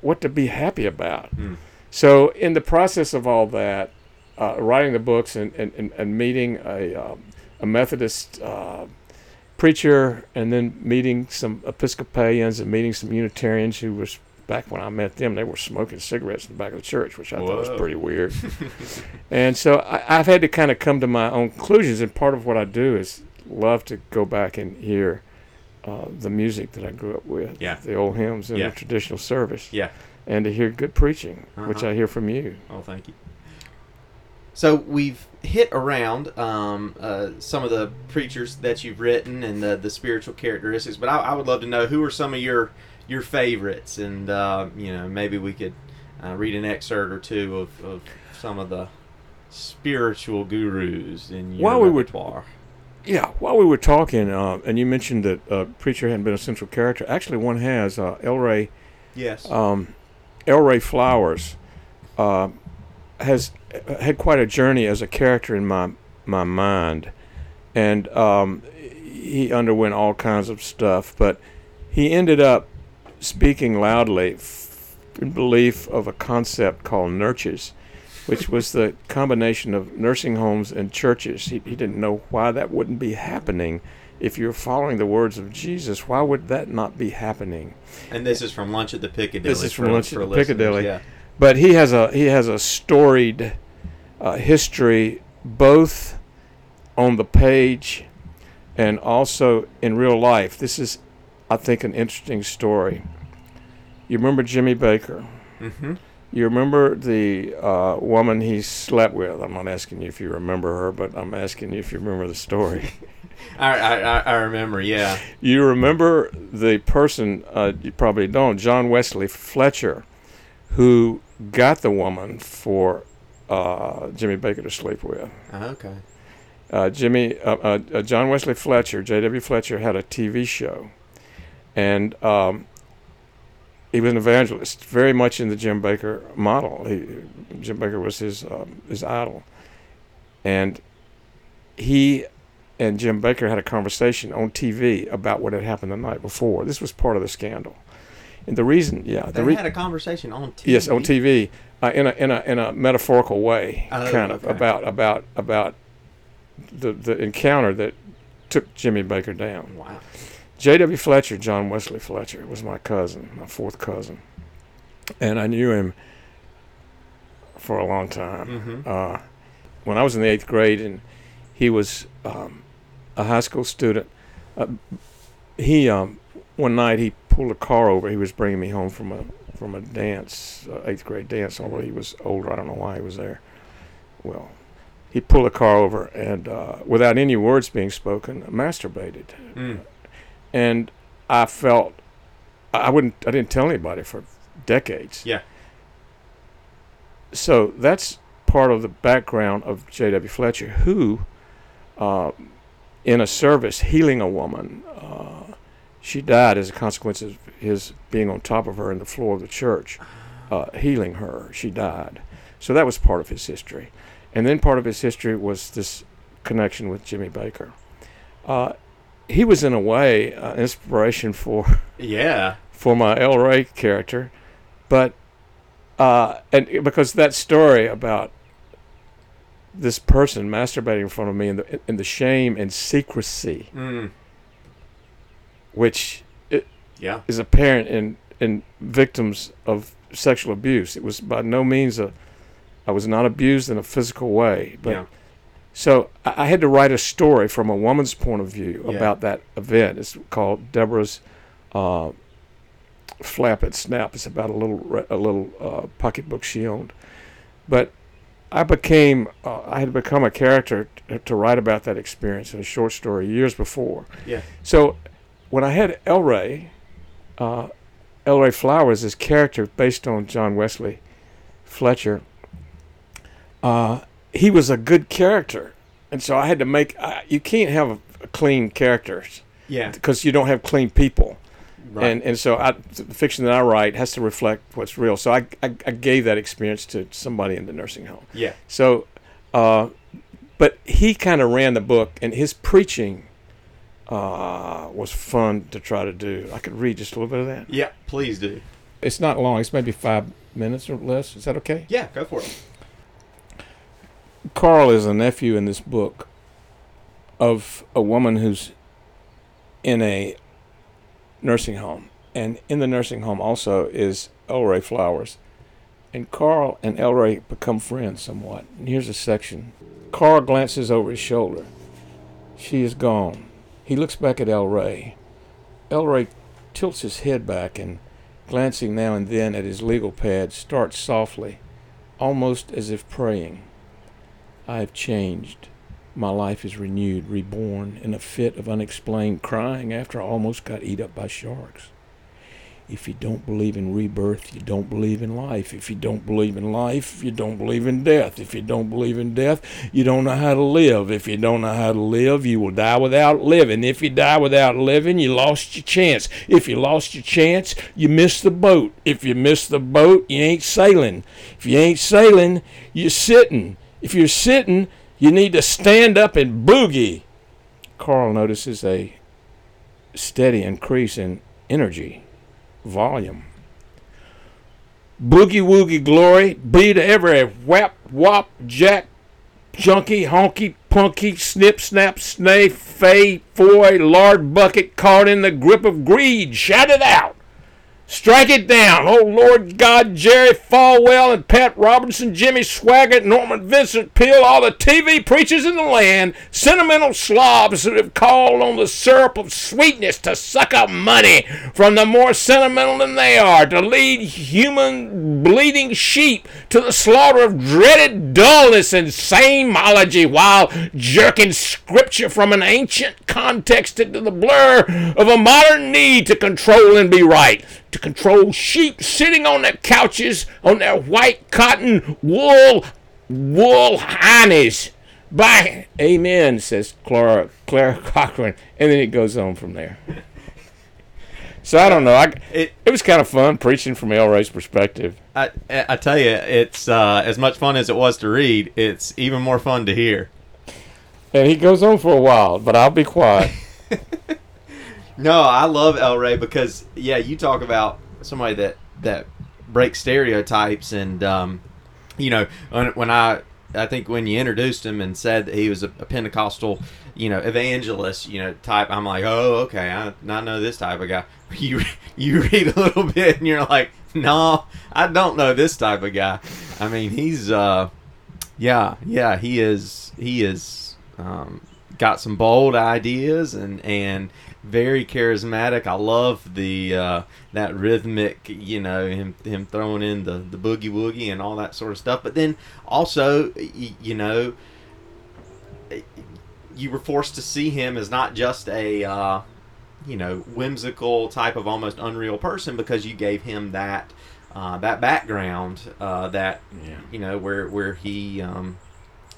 what to be happy about. Mm. So, in the process of all that, uh, writing the books and, and, and, and meeting a, um, a Methodist uh, preacher, and then meeting some Episcopalians and meeting some Unitarians who was back when I met them, they were smoking cigarettes in the back of the church, which I thought was pretty weird. [laughs] and so I, I've had to kind of come to my own conclusions, and part of what I do is love to go back and hear uh, the music that I grew up with, Yeah. the old hymns and Yeah. the traditional service Yeah. and to hear good preaching, which Uh-huh. I hear from you. Oh, thank you. So we've hit around um, uh, some of the preachers that you've written and the, the spiritual characteristics, but I, I would love to know who are some of your your favorites, and uh, you know maybe we could uh, read an excerpt or two of, of some of the spiritual gurus in your While we were-. Yeah, while we were talking, uh, and you mentioned that uh, preacher hadn't been a central character. Actually, one has. Uh, L. Ray, Yes. um, L. Ray Flowers, uh, has had quite a journey as a character in my my mind, and um, he underwent all kinds of stuff. But he ended up speaking loudly f- in belief of a concept called nurtures, which was the combination of nursing homes and churches. He, he didn't know why that wouldn't be happening. If you're following the words of Jesus, why would that not be happening? and this is from Lunch at the Piccadilly. This is from for- Lunch at the Piccadilly. Yeah. But he has a he has a storied uh, history both on the page and also in real life. This is, I think, an interesting story. You remember Jimmy Bakker? Mm-hmm. You remember the uh, woman he slept with? I'm not asking you if you remember her, but I'm asking you if you remember the story. [laughs] [laughs] I, I I- remember. Yeah. You remember the person, uh, you probably don't, John Wesley Fletcher, who got the woman for uh, Jimmy Bakker to sleep with. Okay. Uh, Jimmy, uh, uh, uh, John Wesley Fletcher, J.W. Fletcher, had a TV show, and um, he was an evangelist, very much in the Jim Bakker model. He, Jim Bakker was his um, his idol, and he and Jim Bakker had a conversation on TV about what had happened the night before. This was part of the scandal, and the reason, yeah, the They re- had a conversation on TV. Yes, on TV, uh, in a in a in a metaphorical way, Oh, kind of okay. about about about the the encounter that took Jimmy Bakker down. Wow. J.W. Fletcher, John Wesley Fletcher, was my cousin, my fourth cousin, and I knew him for a long time. Mm-hmm. Uh, when I was in the eighth grade, and he was um, a high school student, uh, he um, one night he pulled a car over. He was bringing me home from a from a dance, uh, eighth grade dance. Although he was older, I don't know why he was there. Well, he pulled a car over and, uh, without any words being spoken, masturbated, Mm. And I felt I wouldn't. I didn't tell anybody for decades. Yeah. So that's part of the background of J.W. Fletcher, who, uh, in a service healing a woman, uh, she died as a consequence of his being on top of her in the floor of the church, uh, healing her. She died. So that was part of his history. And then part of his history was this connection with Jimmy Bakker. He was, in a way, uh, inspiration for Yeah. for my L. Ray character, but uh, and because that story about this person masturbating in front of me and the and the shame and secrecy Mm. which Yeah. is apparent in in victims of sexual abuse. It was by no means a I was not abused in a physical way, but yeah. So I had to write a story from a woman's point of view Yeah. about that event. It's called Deborah's uh, Flap and Snap. It's about a little a little uh, pocketbook she owned. But I became uh, I had become a character t- to write about that experience in a short story years before. Yeah. So when I had L. Ray, uh, L. Ray Flowers, this character based on John Wesley Fletcher, uh, he was a good character, and so I had to make. Uh, you can't have a, a clean characters Yeah. because you don't have clean people. Right. And and so I, the fiction that I write has to reflect what's real. So I, I, I gave that experience to somebody in the nursing home. yeah. So, uh, but he kind of ran the book, and his preaching uh, was fun to try to do. I could read just a little bit of that. Yeah. Please do. It's not long. It's maybe five minutes or less. Is that okay? Yeah. Go for it. Carl is a nephew in this book of a woman who's in a nursing home. And in the nursing home also is L. Ray Flowers. And Carl and L. Ray become friends somewhat. And here's a section. Carl glances over his shoulder. She is gone. He looks back at L. Ray. Elray tilts his head back and, glancing now and then at his legal pad, starts softly, almost as if praying. I have changed. My life is renewed, reborn in a fit of unexplained crying after I almost got eat up by sharks. If you don't believe in rebirth, you don't believe in life. If you don't believe in life, you don't believe in death. If you don't believe in death, you don't know how to live. If you don't know how to live, you will die without living. If you die without living, you lost your chance. If you lost your chance, you missed the boat. If you missed the boat, you ain't sailing. If you ain't sailing, you're sitting. If you're sitting, you need to stand up and boogie. Carl notices a steady increase in energy, volume. Boogie woogie glory be to every whap wop jack junkie honky punky snip snap snay fay foy lard bucket caught in the grip of greed shout it out Strike it down. Oh, Lord God, Jerry Falwell and Pat Robertson, Jimmy Swaggart, Norman Vincent Peale, all the TV preachers in the land, sentimental slobs that have called on the syrup of sweetness to suck up money from the more sentimental than they are, to lead human bleeding sheep to the slaughter of dreaded dullness and samology while jerking scripture from an ancient context into the blur of a modern need to control and be right to control sheep sitting on their couches on their white cotton wool wool harness. By amen, says Clara Clara Cochran, and then it goes on from there. So I don't know. I, It- it was kind of fun preaching from L. Ray's perspective. I, I tell you, it's uh, as much fun as it was to read. It's even more fun to hear. And he goes on for a while, but I'll be quiet. [laughs] No, I love L. Ray because yeah, you talk about somebody that that breaks stereotypes, and um, you know when, when I I think when you introduced him and said that he was a, a Pentecostal, you know, evangelist, you know, type, I'm like, oh, okay, I, I know this type of guy. [laughs] You you read a little bit and you're like, no, I don't know this type of guy. I mean, he's uh, yeah, yeah, he is he is um, got some bold ideas and and very charismatic. I love the uh, that rhythmic, you know, him him throwing in the the boogie woogie and all that sort of stuff. But then also, y- you know, you were forced to see him as not just a uh, you know whimsical type of almost unreal person because you gave him that uh, that background uh, that Yeah. you know where where he um,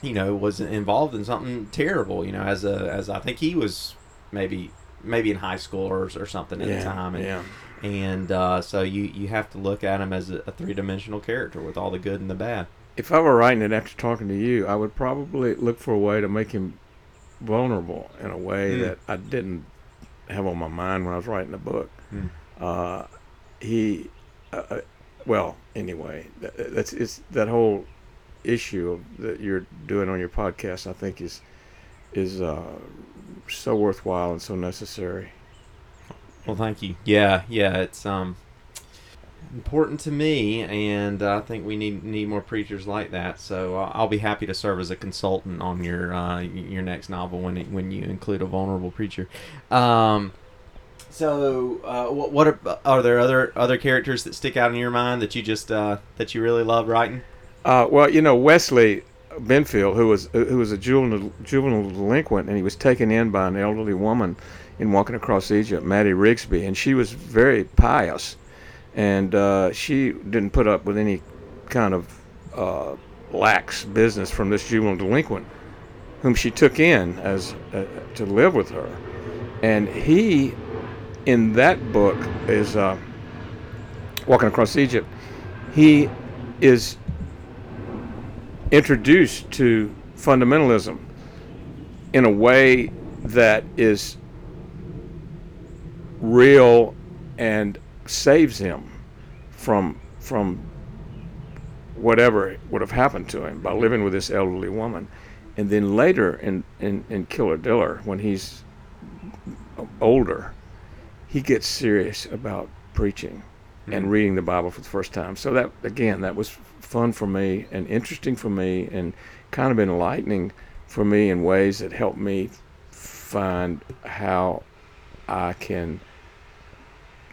you know was involved in something terrible you know as a as I think he was maybe maybe in high school or, or something at yeah, the time and yeah. and uh, so you you have to look at him as a, a three dimensional character with all the good and the bad If I were writing it after talking to you, I would probably look for a way to make him vulnerable in a way Mm. that I didn't have on my mind when I was writing the book. Mm. Uh, he, uh, uh, well, anyway, that, that's it's that whole issue of, that you're doing on your podcast. I think is is uh, so worthwhile and so necessary. Well, thank you. Yeah, yeah, it's um important to me, and I think we need need more preachers like that. So I'll be happy to serve as a consultant on your uh, your next novel when it, when you include a vulnerable preacher. Um, so uh, what what are, are there other other characters that stick out in your mind that you just uh, that you really love writing? Uh, well, you know Wesley Benfield, who was who was a juvenile juvenile delinquent, and he was taken in by an elderly woman in walking across Egypt, Mattie Rigsbee, and she was very pious, and uh, she didn't put up with any kind of uh, lax business from this juvenile delinquent, whom she took in as uh, to live with her, and he, in that book, is uh, walking across Egypt. He is introduced to fundamentalism in a way that is real and saves him from from whatever would have happened to him by living with this elderly woman. And then later in, in, in Killer Diller, when he's older, he gets serious about preaching and mm-hmm. reading the Bible for the first time. So that again, that was fun for me and interesting for me and kind of enlightening for me in ways that helped me find how I can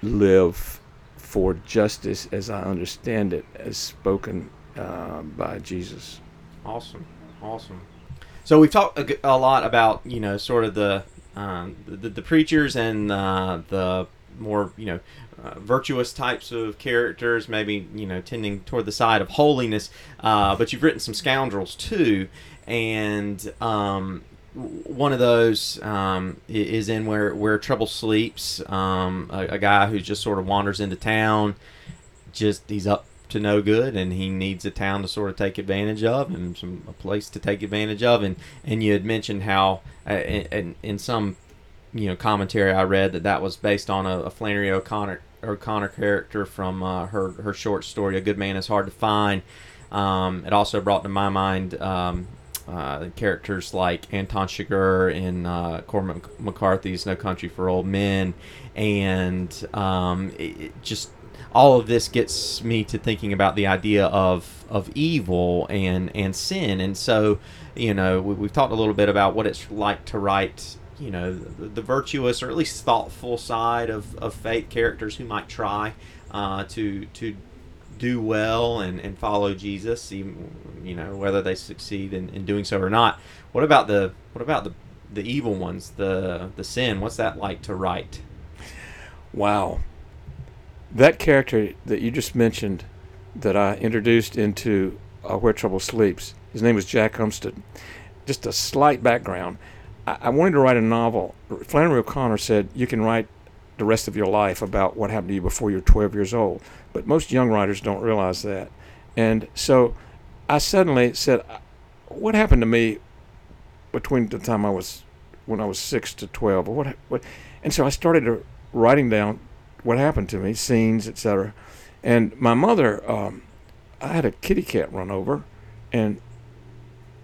live for justice as I understand it, as spoken uh, by Jesus. Awesome, awesome. So we've talked a lot about you know sort of the um, the, the preachers and uh, the more you know uh, virtuous types of characters, maybe you know tending toward the side of holiness. Uh, but you've written some scoundrels too, and um, one of those um, is in where where trouble sleeps. Um, a, a guy who just sort of wanders into town, just he's up to no good, and he needs a town to sort of take advantage of, and some a place to take advantage of. And and you had mentioned how uh, in, in- in some you know commentary I read that that was based on a, a Flannery O'Connor O'Connor character from uh, her her short story "A Good Man Is Hard to Find." Um, it also brought to my mind um, uh, characters like Anton Chigurh in uh, Cormac McCarthy's "No Country for Old Men," and um, it, it just all of this gets me to thinking about the idea of of evil and and sin and so you know we've talked a little bit about what it's like to write you know the, the virtuous or at least thoughtful side of, of faith characters who might try uh, to to do well and, and follow Jesus you know whether they succeed in, in doing so or not what about the what about the the evil ones the the sin what's that like to write Wow. That character that you just mentioned, that I introduced into uh, Where Trouble Sleeps, his name was Jack Umstead. Just a slight background. I, wanted to write a novel. Flannery O'Connor said you can write the rest of your life about what happened to you before you're 12 years old. But most young writers don't realize that. And so I suddenly said, what happened to me between the time I was, when I was 6 to 12? Or what, what? And so I started writing down what happened to me, scenes, etc. And my mother, um, I had a kitty cat run over, and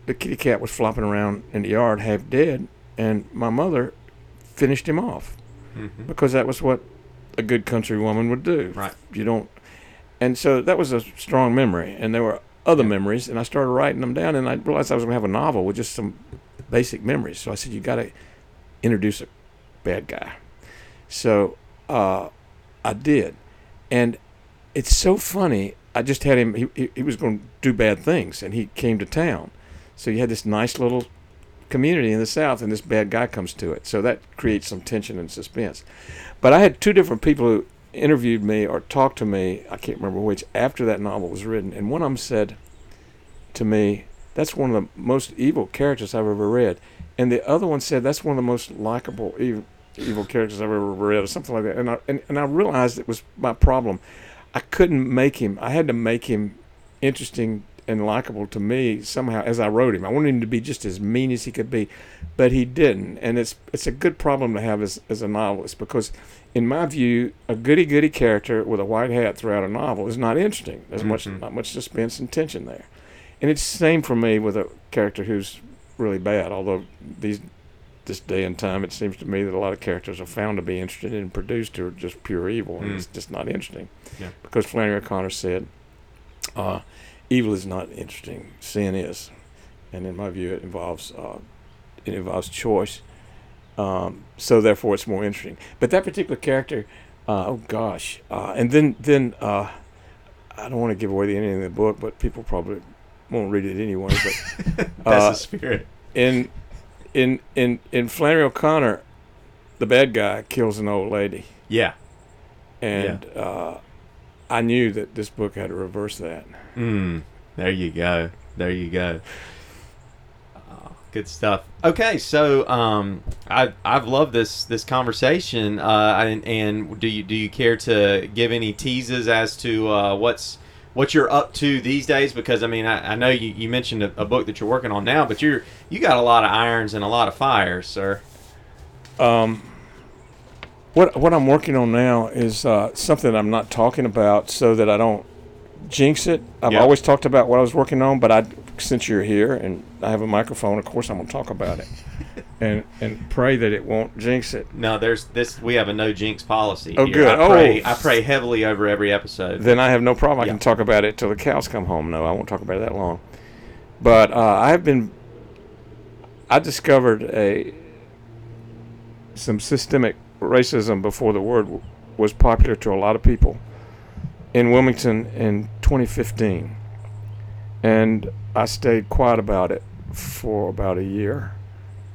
the kitty cat was flopping around in the yard, half dead. And my mother finished him off mm-hmm. because that was what a good country woman would do. Right. You don't. And so that was a strong memory, and there were other Yeah. memories, and I started writing them down, and I realized I was going to have a novel with just some basic memories. So I said, you got to introduce a bad guy. So uh, I did, and it's so funny. I just had him. He, he, he was going to do bad things, and he came to town. So you had this nice little community in the South, and this bad guy comes to it. So that creates some tension and suspense. But I had two different people who interviewed me or talked to me. I can't remember which after that novel was written, and one of them said to me, "That's one of the most evil characters I've ever read," and the other one said, "That's one of the most likable evil, evil characters I've ever read," or something like that. And I and, and I realized it was my problem. I couldn't make him. I had to make him interesting and likable to me somehow as I wrote him. I wanted him to be just as mean as he could be, but he didn't. And it's it's a good problem to have as as a novelist because, in my view, a goody goody character with a white hat throughout a novel is not interesting. There's much Mhm. not much suspense and tension there, and it's the same for me with a character who's really bad. Although these this day and time, it seems to me that a lot of characters are found to be interesting and produced who are just pure evil, and Mm. it's just not interesting. Yeah. Because Flannery O'Connor said, uh, "Evil is not interesting; sin is," and in my view, it involves uh, it involves choice. Um, so therefore, it's more interesting. But that particular character, uh, oh gosh, uh, and then then uh, I don't want to give away the ending of the book, but people probably won't read it anyway. But [laughs] That's Uh, the spirit. in in in in Flannery O'Connor, the bad guy kills an old lady, Yeah. and uh, I knew that this book had to reverse that. Mm, there you go. There you go. Oh, good stuff. Okay, so um, I I've loved this this conversation. Uh, and, and do you do you care to give any teases as to uh, what's what you're up to these days? Because I mean, I, I know you, you mentioned a, a book that you're working on now, but you're you got a lot of irons and a lot of fires, sir. Um, what what I'm working on now is uh, something I'm not talking about, so that I don't jinx it. I've Yeah. always talked about what I was working on, but I since you're here and I have a microphone, of course I'm going to talk about it, [laughs] and and pray that it won't jinx it. No, there's this. We have a no jinx policy. Oh, here. good. I pray, Oh. I pray heavily over every episode. Then I have no problem. I Yeah. can talk about it till the cows come home. No, I won't talk about it that long. But uh, I have been. I discovered a some systemic racism before the word was popular to a lot of people in Wilmington in 2015, and I stayed quiet about it for about a year,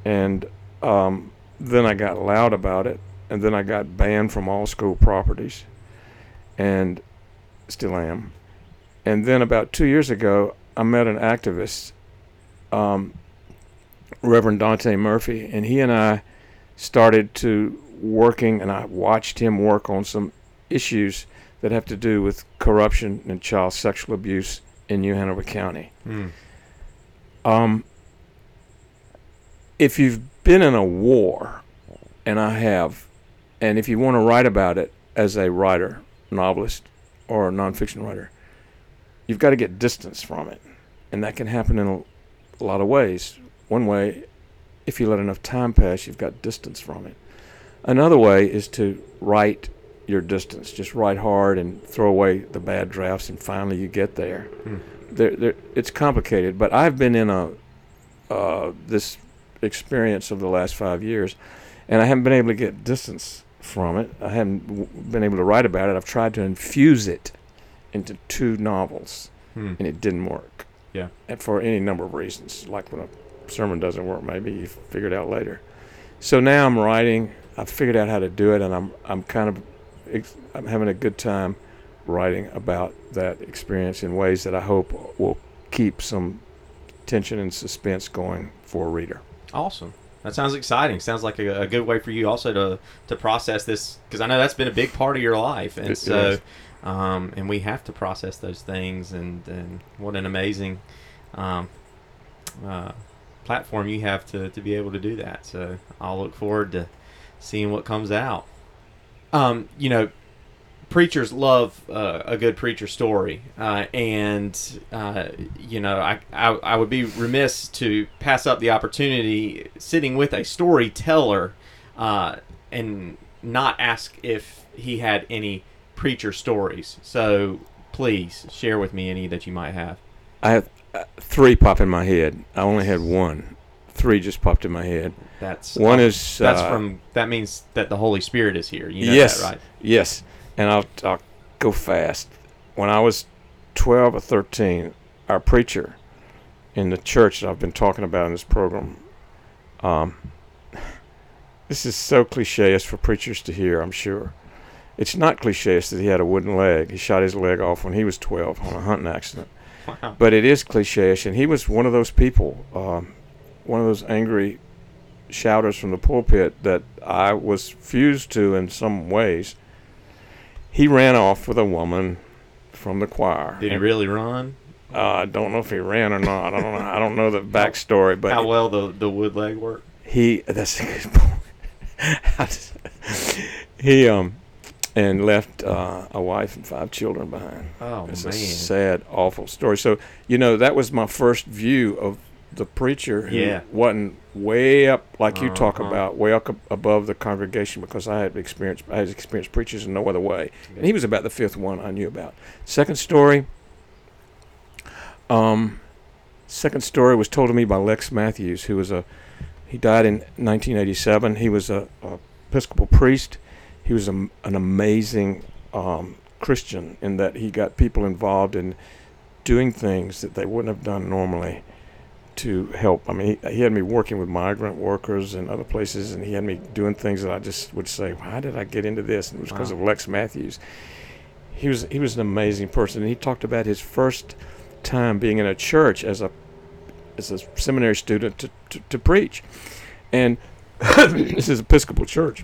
and um, then I got loud about it, and then I got banned from all school properties, and still am. And then about two years ago, I met an activist, um, Reverend Dante Murphy, and he and I started to working, and I watched him work on some issues that have to do with corruption and child sexual abuse in New Hanover County. Hmm. Um, if you've been in a war, and I have, and if you want to write about it as a writer, novelist, or a nonfiction writer, you've got to get distance from it. And that can happen in a, a lot of ways. One way, if you let enough time pass, you've got distance from it. Another way is to write your distance. Just write hard and throw away the bad drafts, and finally you get there. Hmm. There, there, it's complicated, but I've been in a uh, this experience of the last five years, and I haven't been able to get distance from it. I haven't w- been able to write about it. I've tried to infuse it into two novels, Hmm. and it didn't work. Yeah. And for any number of reasons, like when a sermon doesn't work, maybe you figure it out later. So now I'm writing. I've figured out how to do it, and I'm I'm kind of ex- I'm having a good time writing about that experience in ways that I hope will keep some tension and suspense going for a reader. Awesome. That sounds exciting. Sounds like a, a good way for you also to to process this because I know that's been a big part of your life, and It so um, and we have to process those things. And and what an amazing um, uh, platform you have to to be able to do that. So I'll look forward to seeing what comes out. Um, you know, preachers love uh, a good preacher story, uh, and uh, you know, I, I I would be remiss to pass up the opportunity sitting with a storyteller, uh, and not ask if he had any preacher stories. So please share with me any that you might have. I have uh, three pop in my head. I only had one. Three just popped in my head. That's One is that's uh, from that means that the Holy Spirit is here. You know yes, that, right? Yes, and I'll I'll go fast. When I was twelve or thirteen, our preacher in the church that I've been talking about in this program, um, [laughs] this is so cliche-ish for preachers to hear. I'm sure it's not cliche-ish that he had a wooden leg. He shot his leg off when he was twelve on a hunting accident. Wow. But it is cliche-ish, and he was one of those people, um, one of those angry shouters from the pulpit that I was fused to in some ways. He ran off with a woman from the choir. Did he really run? uh, I don't know if he ran or not. I don't know. I don't know the backstory, but How well the the wood leg worked? he that's a good point. [laughs] he um and left uh, a wife and five children behind. Oh It's man. a sad, awful story. So, you know, that was my first view of the preacher who Yeah. wasn't way up like you talk Uh-huh. about, way up above the congregation because I had experienced I had experienced preachers in no other way. And he was about the fifth one I knew about. Second story. Um, second story was told to me by Lex Matthews, who was a he died in 1987. He was a, a Episcopal priest. He was a, an amazing um, Christian in that he got people involved in doing things that they wouldn't have done normally to help. I mean, he, he had me working with migrant workers and other places, and he had me doing things that I just would say, "Why did I get into this?" And it was because Wow. of Lex Matthews. He was he was an amazing person, and he talked about his first time being in a church as a as a seminary student to, to, to preach. And [coughs] this is Episcopal church.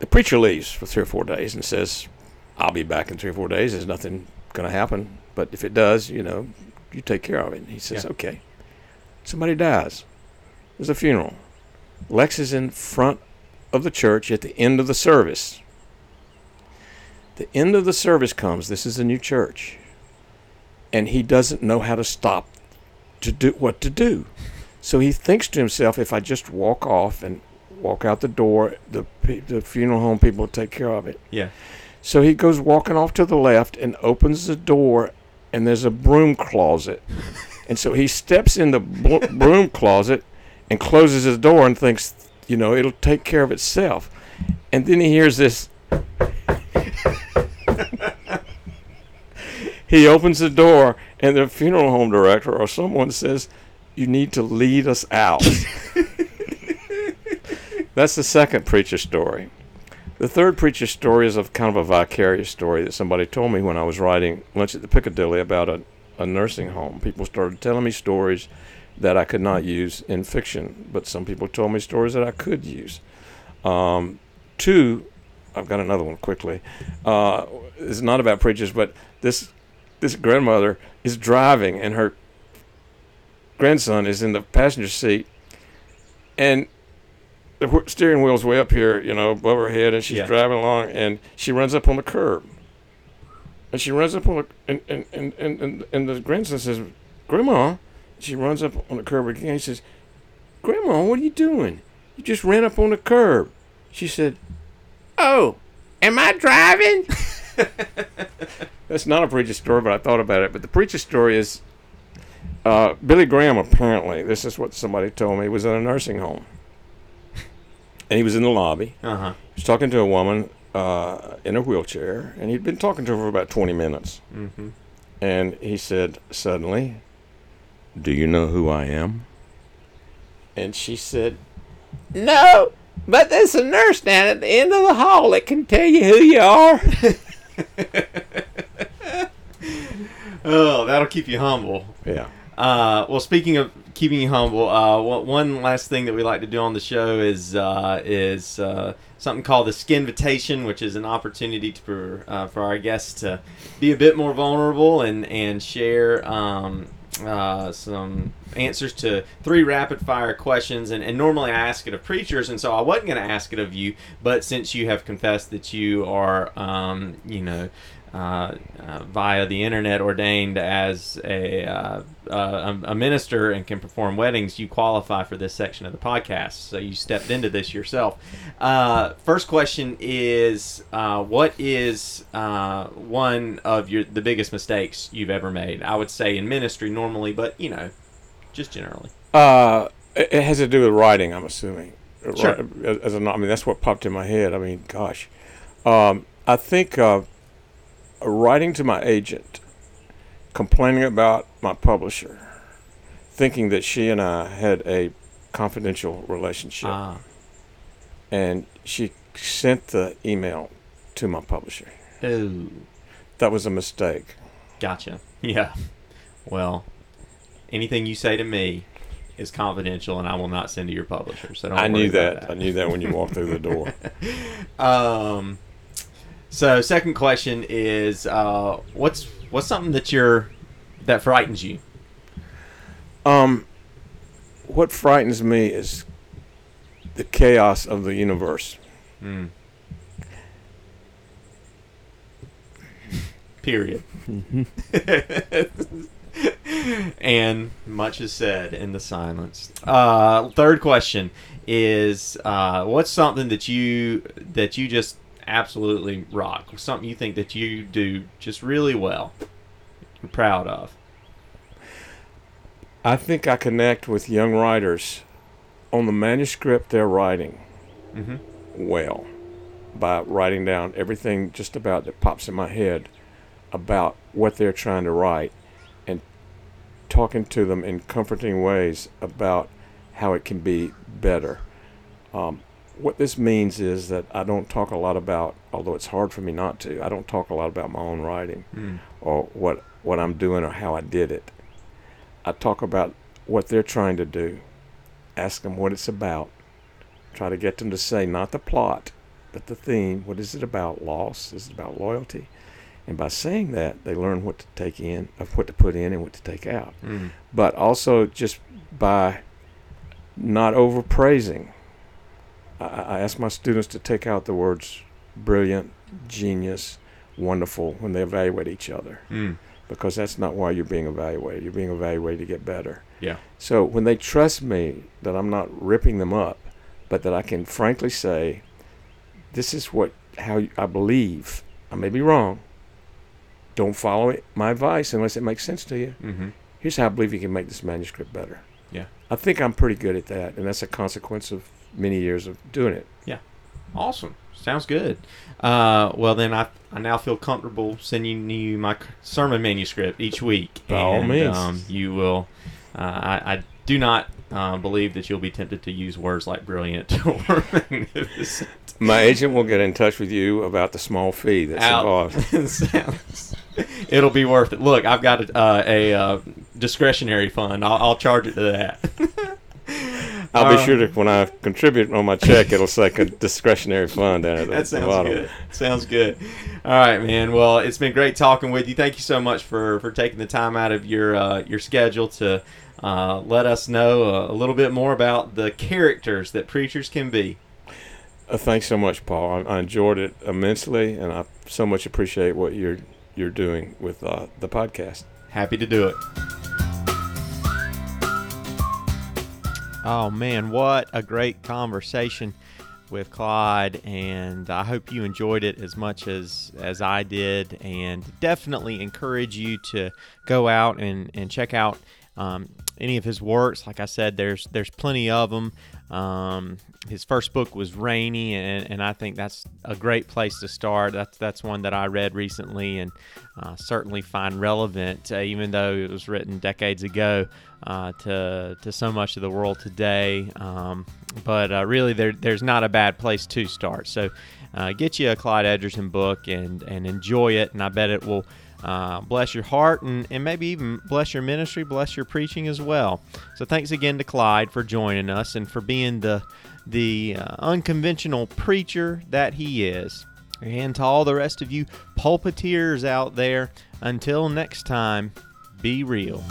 The preacher leaves for three or four days and says, I'll be back in three or four days. There's nothing going to happen. But if it does, you know, you take care of it. And he says, Yeah. okay. Somebody dies. There's a funeral. Lex is in front of the church at the end of the service. The end of the service comes. This is a new church. And he doesn't know how to stop to do what to do. So he thinks to himself, if I just walk off and walk out the door, the, the funeral home people will take care of it. Yeah. So he goes walking off to the left and opens the door, and there's a broom closet. and so he steps in the broom closet and closes his door and thinks, you know, it'll take care of itself. And then he hears this. [laughs] he opens the door, and the funeral home director or someone says, You need to lead us out. [laughs] That's the second preacher story. The third preacher story is of kind of a vicarious story that somebody told me when I was writing Lunch at the Piccadilly about a, a nursing home. People started telling me stories that I could not use in fiction, but some people told me stories that I could use. Um, two, I've got another one quickly. Uh, it's not about preachers, but this this grandmother is driving and her grandson is in the passenger seat, and the steering wheel's way up here, you know, above her head, and she's Yeah. driving along, and she runs up on the curb. And she runs up on the and and, and, and, and, and the grandson says, "Grandma," she runs up on the curb again. He says, "Grandma, what are you doing? You just ran up on the curb." She said, "Oh, am I driving?" [laughs] That's not a preacher story, but I thought about it. But the preacher story is uh, Billy Graham. Apparently, this is what somebody told me was in a nursing home, and he was in the lobby. Uh huh. He was talking to a woman uh, in a wheelchair, and he'd been talking to her for about 20 minutes. Mm-hmm. And he said suddenly, Do you know who I am? And she said, No, but there's a nurse down at the end of the hall that can tell you who you are. [laughs] Oh, that'll keep you humble. yeah. Uh, well, speaking of keeping you humble, uh, one last thing that we like to do on the show is uh, is uh, something called the Skinvitation, which is an opportunity to, for, uh, for our guests to be a bit more vulnerable and and share um, uh, some answers to three rapid fire questions. And, and normally I ask it of preachers, and so I wasn't going to ask it of you, but since you have confessed that you are, um, you know. Uh, uh, via the internet ordained as a, uh, a a minister and can perform weddings, you qualify for this section of the podcast. So you stepped into this yourself. Uh, first question is, uh, what is uh, one of your the biggest mistakes you've ever made? I would say in ministry normally, but you know, just generally. Uh, it, has to do with writing, I'm assuming. Sure. As, as a, I mean, that's what popped in my head. I mean, gosh. Um, I think uh, writing to my agent, complaining about my publisher, thinking that she and I had a confidential relationship, Ah, and she sent the email to my publisher. oh, That was a mistake. gotcha. Yeah. Well, anything you say to me is confidential, and I will not send to your publisher. So don't I knew about that. I knew that when you walked through the door. [laughs] Um, so second question is, uh, what's what's something that you're that frightens you? Um, what frightens me is the chaos of the universe. Mm. Period. [laughs] and much is said in the silence. Uh, third question is, uh, what's something that you that you just absolutely rock? Something you think that you do just really well, you're proud of. I think I connect with young writers on the manuscript they're writing Mm-hmm. well by writing down everything just about that pops in my head about what they're trying to write and talking to them in comforting ways about how it can be better. Um, what this means is that I don't talk a lot about, although it's hard for me not to, I don't talk a lot about my own writing Mm. or what what I'm doing or how I did it. I talk about what they're trying to do, ask them what it's about, try to get them to say not the plot, but the theme. What is it about? Loss? Is it about loyalty? And by saying that, they learn what to take in, of what to put in and what to take out. Mm. But also just by not overpraising. I, I ask my students to take out the words brilliant, genius, wonderful when they evaluate each other Mm. because that's not why you're being evaluated. You're being evaluated to get better. Yeah. So when they trust me that I'm not ripping them up, but that I can frankly say, this is what how I believe. I may be wrong. Don't follow it, my advice unless it makes sense to you. Mm-hmm. Here's how I believe you can make this manuscript better. Yeah. I think I'm pretty good at that, and that's a consequence of many years of doing it. Yeah. Awesome. Sounds good. Uh, well, then I, I now feel comfortable sending you my sermon manuscript each week. By all means. Um, you will. Uh, I, I do not uh, believe that you'll be tempted to use words like brilliant [laughs] or magnificent. My agent will get in touch with you about the small fee that's Out. involved. [laughs] It'll be worth it. Look, I've got a, uh, a uh, discretionary fund. I'll, I'll charge it to that. [laughs] I'll Uh, be sure to when I contribute on my check, it'll say a discretionary fund down at the, That sounds bottom. good. Sounds good. All right, man. Well, it's been great talking with you. Thank you so much for for taking the time out of your uh, your schedule to uh, let us know a, a little bit more about the characters that preachers can be. Uh, thanks so much, Paul. I, I enjoyed it immensely, and I so much appreciate what you're you're doing with uh, the podcast. Happy to do it. Oh man, what a great conversation with Clyde, and I hope you enjoyed it as much as as I did. And definitely encourage you to go out and and check out um, any of his works. Like I said, there's there's plenty of them. Um, his first book was Raney, and, and I think that's a great place to start. That's that's one that I read recently, and uh, certainly find relevant, uh, even though it was written decades ago, uh, to to so much of the world today. Um, but uh, really, there there's not a bad place to start. So uh, get you a Clyde Edgerton book and and enjoy it, and I bet it will. Uh, bless your heart and, and maybe even bless your ministry, bless your preaching as well. So thanks again to Clyde for joining us and for being the the uh, unconventional preacher that he is. And to all the rest of you pulpiteers out there, until next time, be real.